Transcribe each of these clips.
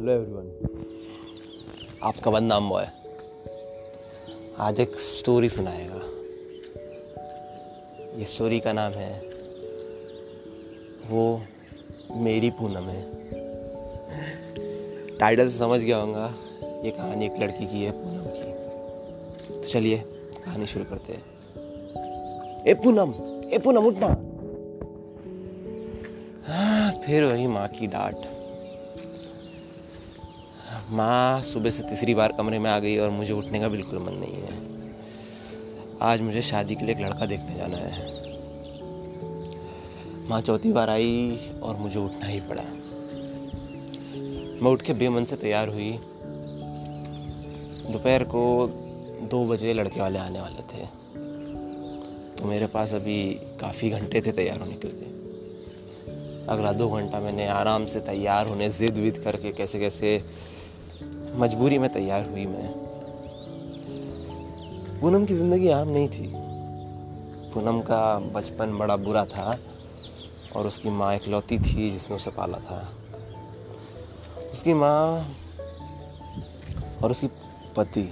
Hello everyone आपका बदनाम boy आज एक स्टोरी सुनाएगा. ये स्टोरी का नाम है, वो मेरी पूनम है. टाइटल से समझ गया होगा, ये कहानी एक लड़की की है, पूनम की. तो चलिए, कहानी शुरू करते हैं. ए पूनम ए पूनम, उठना. हाँ फिर वही माँ की डांट. माँ सुबह से तीसरी बार कमरे में आ गई और मुझे उठने का बिल्कुल मन नहीं है। आज मुझे शादी के लिए एक लड़का देखने जाना है। माँ चौथी बार आई और मुझे उठना ही पड़ा। मैं उठ के बेमन से तैयार हुई। दोपहर को दो बजे लड़के वाले आने वाले थे। तो मेरे पास अभी काफ़ी घंटे थे तैयार होने के लिए। अगला दो घंटा मैंने आराम से तैयार होने जिद विद करके कैसे कैसे मजबूरी में तैयार हुई मैं। पूनम की ज़िंदगी आम नहीं थी। पूनम का बचपन बड़ा बुरा था और उसकी माँ इकलौती थी जिसने उसे पाला था। उसकी माँ और उसकी पति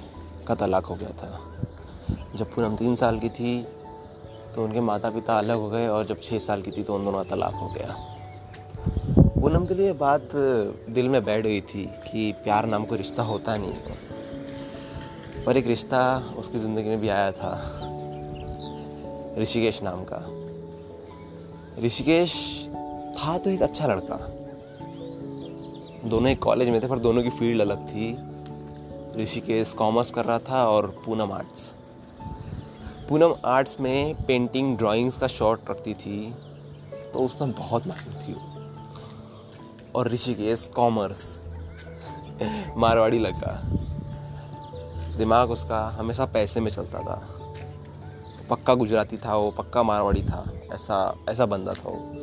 का तलाक हो गया था। जब पूनम तीन साल की थी तो उनके माता पिता अलग हो गए और जब छः साल की थी तो उन दोनों का तलाक हो गया। पूनम के लिए बात दिल में बैठ गई थी कि प्यार नाम को रिश्ता होता नहीं है। पर एक रिश्ता उसकी ज़िंदगी में भी आया था, ऋषिकेश नाम का। ऋषिकेश था तो एक अच्छा लड़का। दोनों एक कॉलेज में थे, पर दोनों की फ़ील्ड अलग थी। ऋषिकेश कॉमर्स कर रहा था और पूनम आर्ट्स पूनम आर्ट्स में पेंटिंग ड्राइंग्स का शॉर्ट रखती थी तो उसमें बहुत माहिर थी और ऋषिकेश कॉमर्स मारवाड़ी लगा दिमाग उसका हमेशा पैसे में चलता था। पक्का गुजराती था वो, पक्का मारवाड़ी था, ऐसा ऐसा बंदा था वो।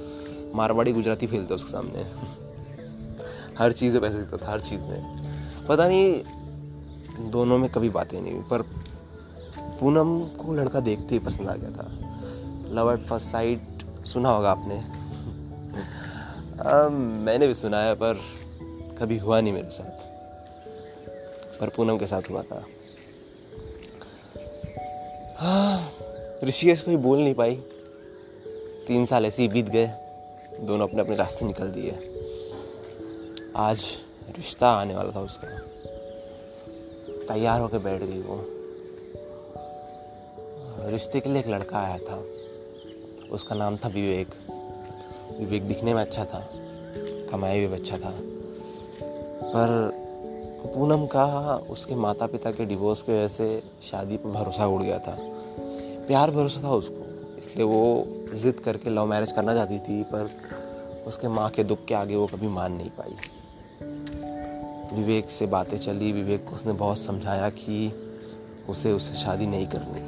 मारवाड़ी गुजराती फीलते उसके सामने। हर चीज़ में पैसे देता था, हर चीज़ में। पता नहीं, दोनों में कभी बातें नहीं हुई, पर पूनम को लड़का देखते ही पसंद आ गया था। लव एट फ़र्स्ट साइट सुना होगा आपने। आ, मैंने भी सुना है पर कभी हुआ नहीं मेरे साथ। पर पूनम के साथ हुआ था। हाँ ऋषिकेश कोई बोल नहीं पाई। तीन साल ऐसे ही बीत गए दोनों अपने अपने रास्ते निकल दिए। आज रिश्ता आने वाला था उसका। तैयार होकर बैठ गई वो। रिश्ते के लिए एक लड़का आया था। उसका नाम था विवेक। विवेक दिखने में अच्छा था, कमाई भी अच्छा था। पर पूनम का उसके माता पिता के डिवोर्स की वजह से शादी पर भरोसा उड़ गया था। प्यार भरोसा था उसको, इसलिए वो ज़िद करके लव मैरिज करना चाहती थी, पर उसके माँ के दुख के आगे वो कभी मान नहीं पाई। विवेक से बातें चली, विवेक को उसने बहुत समझाया कि उसे उससे शादी नहीं करनी।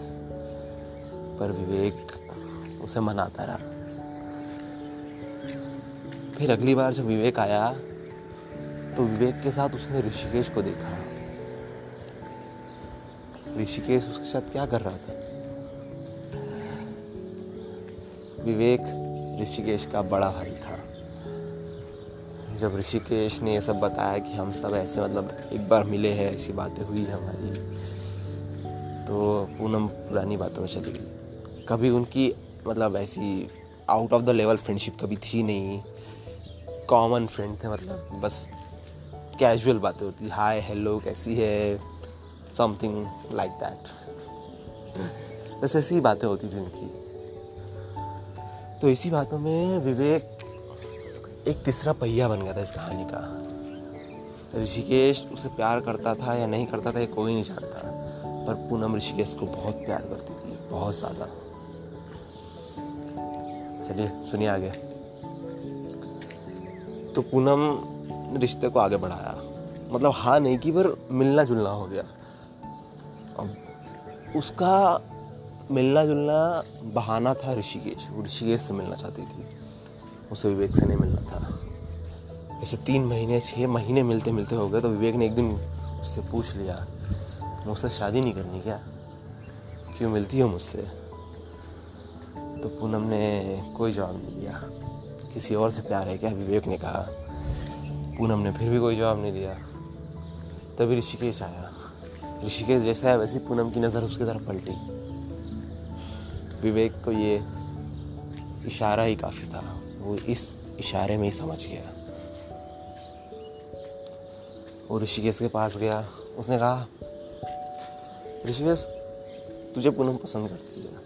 पर विवेक उसे मनाता रहा। फिर अगली बार जब विवेक आया तो विवेक के साथ उसने ऋषिकेश को देखा। ऋषिकेश उसके साथ क्या कर रहा था? विवेक ऋषिकेश का बड़ा भाई था। जब ऋषिकेश ने ये सब बताया कि हम सब ऐसे मतलब एक बार मिले हैं, ऐसी बातें हुई हमारी तो पूनम पुरानी बातों में चली गई। कभी उनकी मतलब ऐसी out of the level friendship कभी थी नहीं। कॉमन फ्रेंड थे मतलब बस कैजुअल बातें होती हाय हेलो कैसी है? समथिंग लाइक दैट बस ऐसी बातें होती थी उनकी। तो इसी बातों में विवेक एक तीसरा पहिया बन गया था इस कहानी का। ऋषिकेश उसे प्यार करता था या नहीं करता था, ये कोई नहीं जानता। पर पूनम ऋषिकेश को बहुत प्यार करती थी, बहुत ज़्यादा। चलिए, सुनिए आगे। तो पूनम रिश्ते को आगे बढ़ाया। मतलब हाँ नहीं की, पर मिलना जुलना हो गया। अब उसका मिलना जुलना बहाना था ऋषिकेश। वो ऋषिकेश से मिलना चाहती थी। उसे विवेक से नहीं मिलना था। ऐसे तीन महीने छः महीने मिलते मिलते हो गए तो विवेक ने एक दिन उससे पूछ लिया, मुझसे शादी नहीं करनी क्या? क्यों मिलती हो मुझसे? तो पूनम ने कोई जवाब नहीं दिया। किसी और से प्यार है क्या? विवेक ने कहा। पूनम ने फिर भी कोई जवाब नहीं दिया। तभी ऋषिकेश आया। ऋषिकेश जैसा है, वैसे पूनम की नज़र उसकी तरफ़ पलटी। विवेक को ये इशारा ही काफ़ी था। वो इस इशारे में ही समझ गया। वो ऋषिकेश के पास गया। उसने कहा, ऋषिकेश, तुझे पूनम पसंद करती है।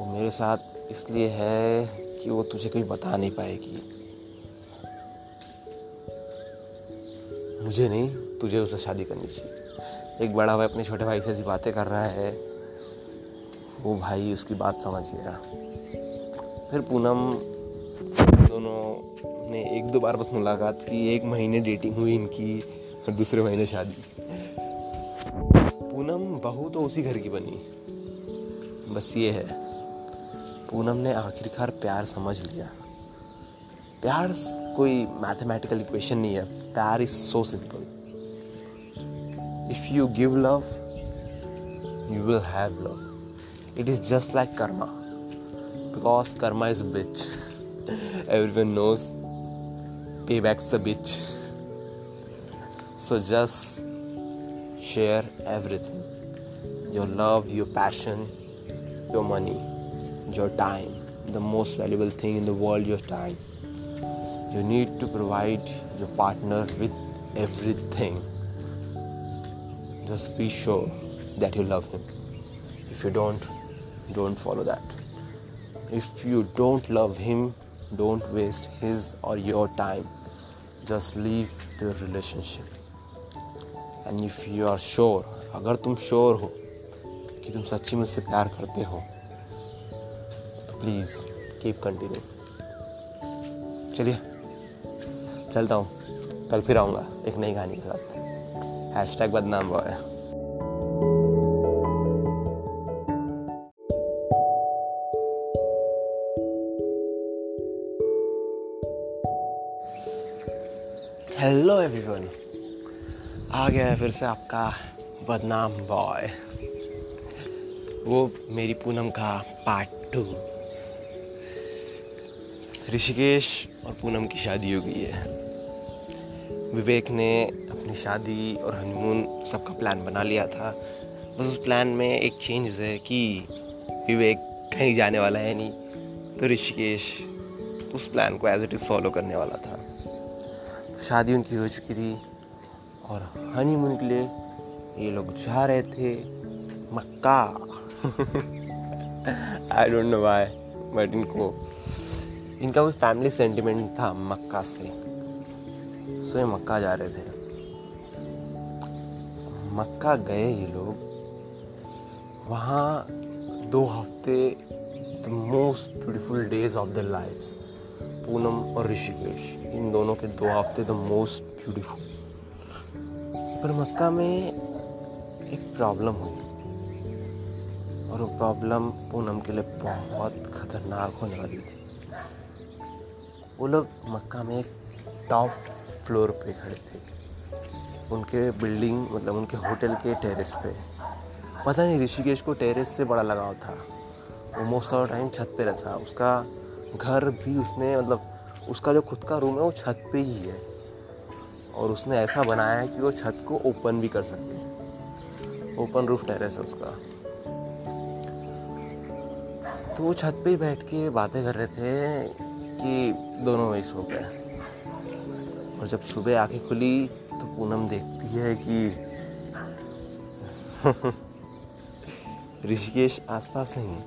वो मेरे साथ इसलिए है कि वो तुझे कभी बता नहीं पाएगी। मुझे नहीं, तुझे उससे शादी करनी चाहिए। एक बड़ा भाई अपने छोटे भाई से ऐसी बातें कर रहा है, वो भाई उसकी बात समझ गया। फिर पूनम दोनों ने एक दो बार बस मुलाकात की, एक महीने डेटिंग हुई इनकी, और दूसरे महीने शादी। पूनम बहू तो उसी घर की बनी। बस ये है। पूनम ने आखिरकार प्यार समझ लिया। प्यार कोई मैथमेटिकल इक्वेशन नहीं है। प्यार is so simple if you give love you will have love it is just like karma because karma is bitch everyone knows payback's a bitch so just share everything your love your passion your money your time the most valuable thing in the world your time you need to provide your partner with everything just be sure that you love him if you don't don't follow that if you don't love him don't waste his or your time just leave the relationship and if you are sure अगर तुम sure हो कि तुम सच्ची मुझसे प्यार करते हो तो प्लीज़ कीप कंटिन्यू चलिए, चलता हूँ। कल फिर आऊँगा, एक नई कहानी के साथ। हैश टैग बदनाम बॉय हेलो एवरीवन आ गया है फिर से आपका बदनाम बॉय वो मेरी पूनम का पार्ट टू ऋषिकेश और पूनम की शादी हो गई है। विवेक ने अपनी शादी और हनीमून सबका प्लान बना लिया था। बस उस प्लान में एक चेंज है कि विवेक कहीं जाने वाला है नहीं तो ऋषिकेश उस प्लान को एज इट इज़ फॉलो करने वाला था। शादी उनकी हो चुकी थी और हनीमून के लिए ये लोग जा रहे थे Mecca. I don't know why but इनको इनका कोई फैमिली सेंटिमेंट था मक्का से। सो ये मक्का जा रहे थे। मक्का गए ये लोग। वहाँ दो हफ़्ते the most beautiful days of the life Poonam और ऋषिकेश, इन दोनों के दो हफ़्ते द मोस्ट ब्यूटीफुल पर मक्का में एक प्रॉब्लम हुई। और वो प्रॉब्लम पूनम के लिए बहुत खतरनाक होने वाली थी। वो लोग मक्का में टॉप फ्लोर पे खड़े थे। उनके बिल्डिंग मतलब उनके होटल के टेरेस पे। पता नहीं, ऋषिकेश को टेरेस से बड़ा लगाव था। वो मोस्ट ऑफ़ टाइम छत पे रहता। उसका घर भी उसने मतलब उसका जो खुद का रूम है, वो छत पे ही है। और उसने ऐसा बनाया है कि वो छत को ओपन भी कर सकते ओपन रूफ टेरेस है उसका। तो वो छत पे ही बैठ के बातें कर रहे थे। कि दोनों वही सो गए। और जब सुबह आँखें खुली तो पूनम देखती है कि ऋषिकेश आसपास नहीं है।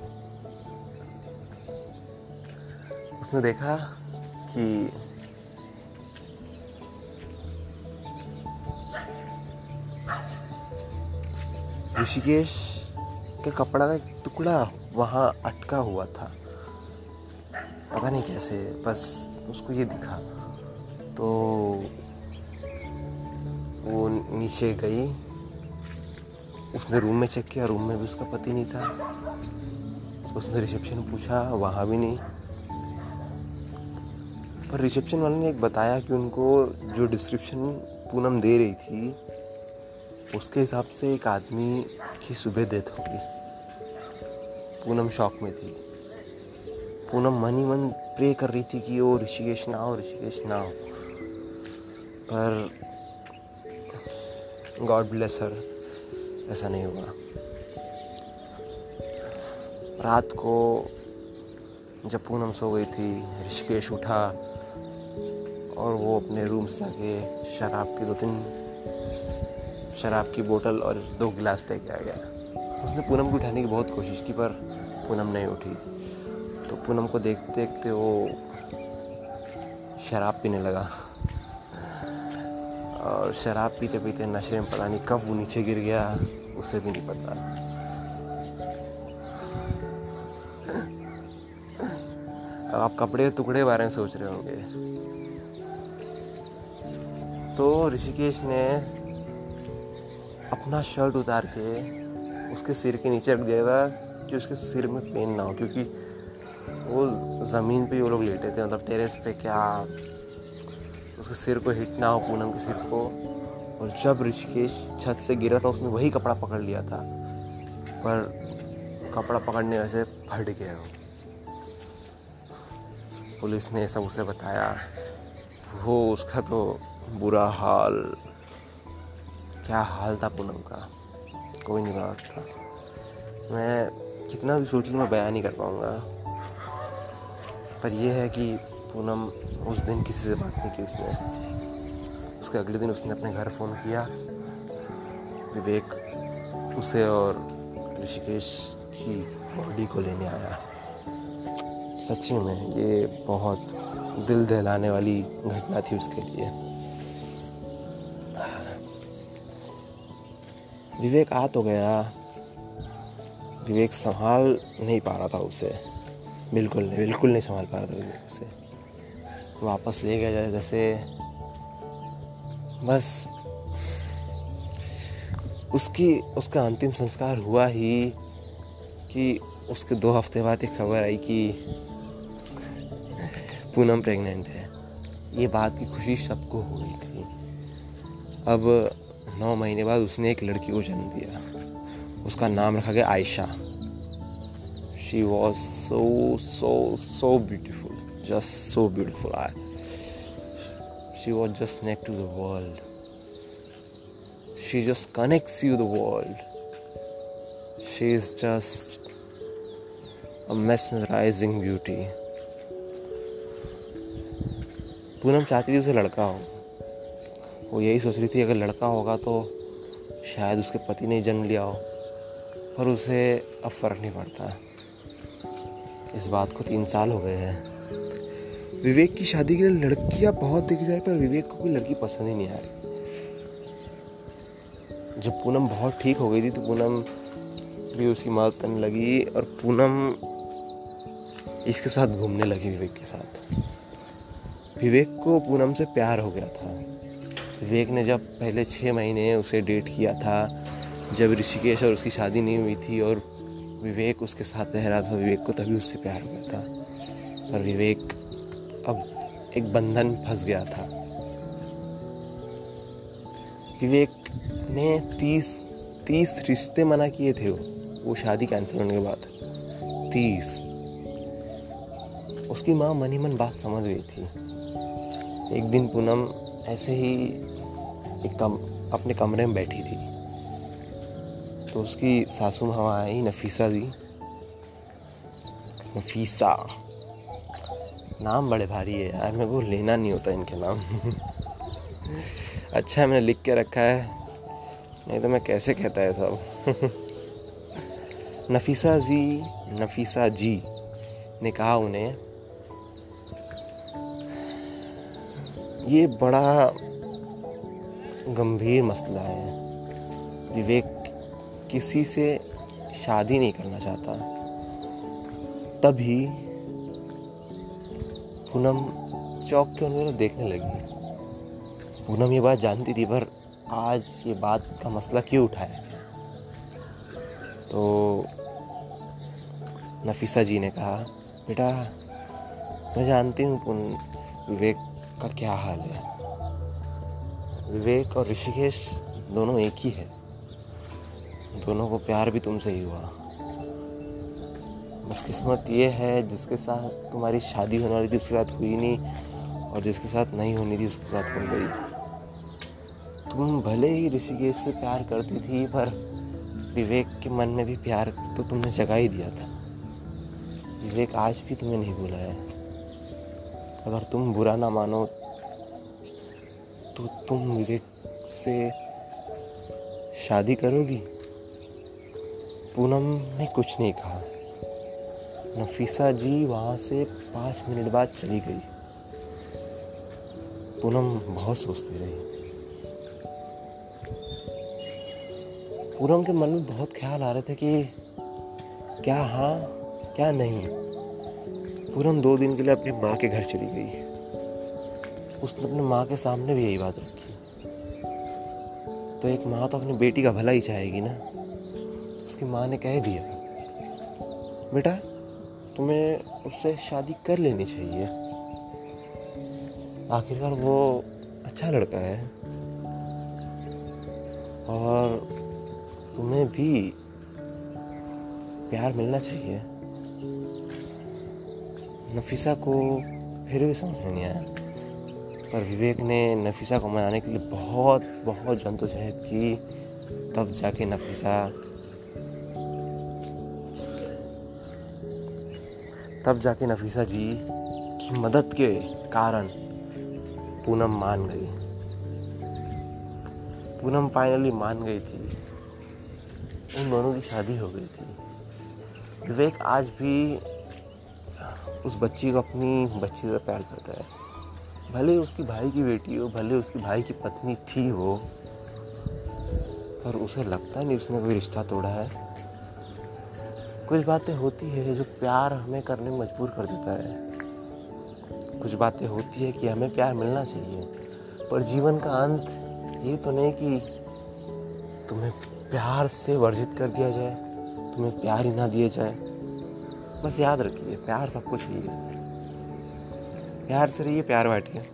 उसने देखा कि ऋषिकेश के कपड़ा का एक टुकड़ा वहाँ अटका हुआ था। पता नहीं कैसे, बस उसको ये दिखा। तो वो नीचे गई। उसने रूम में चेक किया रूम में भी उसका पति नहीं था। उसने रिसेप्शन पूछा, वहाँ भी नहीं। पर रिसेप्शन वाले ने एक बताया कि उनको जो डिस्क्रिप्शन पूनम दे रही थी, उसके हिसाब से एक आदमी की सुबह डेथ होगी। पूनम शॉक में थी। पूनम मन ही मन प्रे कर रही थी कि वो ऋषिकेश ना हो ऋषिकेश ना हो पर गॉड ब्लेस हर ऐसा नहीं हुआ। रात को जब पूनम सो गई थी, ऋषिकेश उठा और वो अपने रूम से आके शराब की दो तीन, शराब की बोतल और दो गिलास लेके आ गया। उसने पूनम को उठाने की बहुत कोशिश की, पर पूनम नहीं उठी। तो पूनम को देखते देखते वो शराब पीने लगा। और शराब पीते पीते नशे में पता नहीं कब वो नीचे गिर गया, उसे भी नहीं पता। अब आप कपड़े टुकड़े बारे में सोच रहे होंगे। तो ऋषिकेश ने अपना शर्ट उतार के उसके सिर के नीचे रख दिया था कि उसके सिर में पेन ना हो, क्योंकि वो ज़मीन पे वो लोग लेटे थे मतलब टेरेस पे क्या उसके सिर को हिट ना हो, पूनम के सिर को। और जब ऋषिकेश छत से गिरा था, उसने वही कपड़ा पकड़ लिया था, पर कपड़ा पकड़ने वैसे फट गया। पुलिस ने सब उसे बताया। वो उसका तो बुरा हाल। क्या हाल था पूनम का? कोई नहीं बात था मैं कितना भी सोच लूँ, मैं बयान नहीं कर पाऊँगा। पर यह है कि पूनम उस दिन किसी से बात नहीं की उसने। उसके अगले दिन उसने अपने घर फ़ोन किया। विवेक उसे और ऋषिकेश की बॉडी को लेने आया। सच्ची में ये बहुत दिल दहलाने वाली घटना थी उसके लिए। विवेक आ तो गया। विवेक संभाल नहीं पा रहा था उसे। बिल्कुल नहीं बिल्कुल नहीं संभाल पा रहा था उसे वापस ले गया जाए जैसे बस, उसकी, उसका अंतिम संस्कार हुआ ही कि उसके दो हफ़्ते बाद एक खबर आई कि पूनम प्रेग्नेंट है। ये बात की खुशी सबको हो गई थी। अब नौ महीने बाद उसने एक लड़की को जन्म दिया। उसका नाम रखा गया Ayesha. She was so so so beautiful just so beautiful I she was just neck to the world she just connects you the world she is just a mesmerizing beauty. Poonam चाहती थी उसे लड़का हो। वो यही सोच रही थी, अगर लड़का होगा तो शायद उसके पति ने जन्म लिया हो, पर उसे अब फ़र्क नहीं पड़ता। इस बात को तीन साल हो गए हैं। विवेक की शादी के लिए लड़कियाँ बहुत दिख जाए, पर विवेक को कोई लड़की पसंद ही नहीं आ रही। जब पूनम बहुत ठीक हो गई थी तो पूनम भी उसकी मदद करने लगी और पूनम इसके साथ घूमने लगी विवेक के साथ। विवेक को पूनम से प्यार हो गया था। विवेक ने जब पहले छः महीने उसे डेट किया था, जब ऋषिकेश और उसकी शादी नहीं हुई थी और विवेक उसके साथ रह रहा था, विवेक को तभी उससे प्यार हो गया था। पर विवेक अब एक बंधन फंस गया था। विवेक ने तीस तीस रिश्ते मना किए थे वो वो शादी कैंसिल होने के बाद। तीस। उसकी माँ मनी मन बात समझ गई थी। एक दिन पूनम ऐसे ही एक कम, अपने कमरे में बैठी थी। तो उसकी सासू माँ आई, नफीसा जी। नफीसा। नाम बड़े भारी है यार, मेरे को लेना नहीं होता इनके नाम। अच्छा है, मैंने लिख के रखा है। नहीं तो मैं कैसे कहता है सब? नफीसा जी नफीसा जी, ने कहा उन्हें, ये बड़ा गंभीर मसला है। विवेक किसी से शादी नहीं करना चाहता। तभी पूनम चौक के उन्होंने देखने लगी। पूनम ये बात जानती थी, पर आज ये बात का मसला क्यों उठाया तो नफीसा जी ने कहा, बेटा, मैं जानती हूँ विवेक का क्या हाल है। विवेक और ऋषिकेश दोनों एक ही है। दोनों को प्यार भी तुमसे ही हुआ। बस किस्मत ये है, जिसके साथ तुम्हारी शादी होने वाली थी, उसके साथ हुई नहीं, और जिसके साथ नहीं होनी थी, उसके साथ हो गई। तुम भले ही ऋषिकेश से प्यार करती थी, पर विवेक के मन में भी प्यार तो तुमने जगा ही दिया था। विवेक आज भी तुम्हें नहीं भूला है। अगर तुम बुरा ना मानो तो तुम विवेक से शादी करोगी? पूनम ने कुछ नहीं कहा। नफीसा जी वहाँ से पाँच मिनट बाद चली गई। पूनम बहुत सोचती रही। पूनम के मन में बहुत ख्याल आ रहे थे कि क्या हाँ क्या नहीं। पूनम दो दिन के लिए अपनी माँ के घर चली गई। उसने अपने माँ के सामने भी यही बात रखी। तो एक माँ तो अपनी बेटी का भला ही चाहेगी ना। उसकी माँ ने कह दिया, बेटा, तुम्हें उससे शादी कर लेनी चाहिए। आखिरकार वो अच्छा लड़का है और तुम्हें भी प्यार मिलना चाहिए। नफीसा को फिर भी समझ नहीं आया। पर विवेक ने नफीसा को मनाने के लिए बहुत बहुत जद्दोजहद की, तब जाके नफीसा तब जाके नफीसा जी की मदद के कारण पूनम मान गई। पूनम फाइनली मान गई थी। उन दोनों की शादी हो गई थी। विवेक आज भी उस बच्ची को अपनी बच्ची से प्यार करता है। भले उसकी भाई की बेटी हो, भले उसकी भाई की पत्नी थी वो पर उसे लगता नहीं उसने कोई रिश्ता तोड़ा है। कुछ बातें होती है जो प्यार हमें करने में मजबूर कर देता है। कुछ बातें होती है कि हमें प्यार मिलना चाहिए, पर जीवन का अंत ये तो नहीं कि तुम्हें प्यार से वर्जित कर दिया जाए, तुम्हें प्यार ही ना दिया जाए। बस याद रखिए, प्यार सब कुछ ही है। प्यार से रहिए, प्यार बांटिए।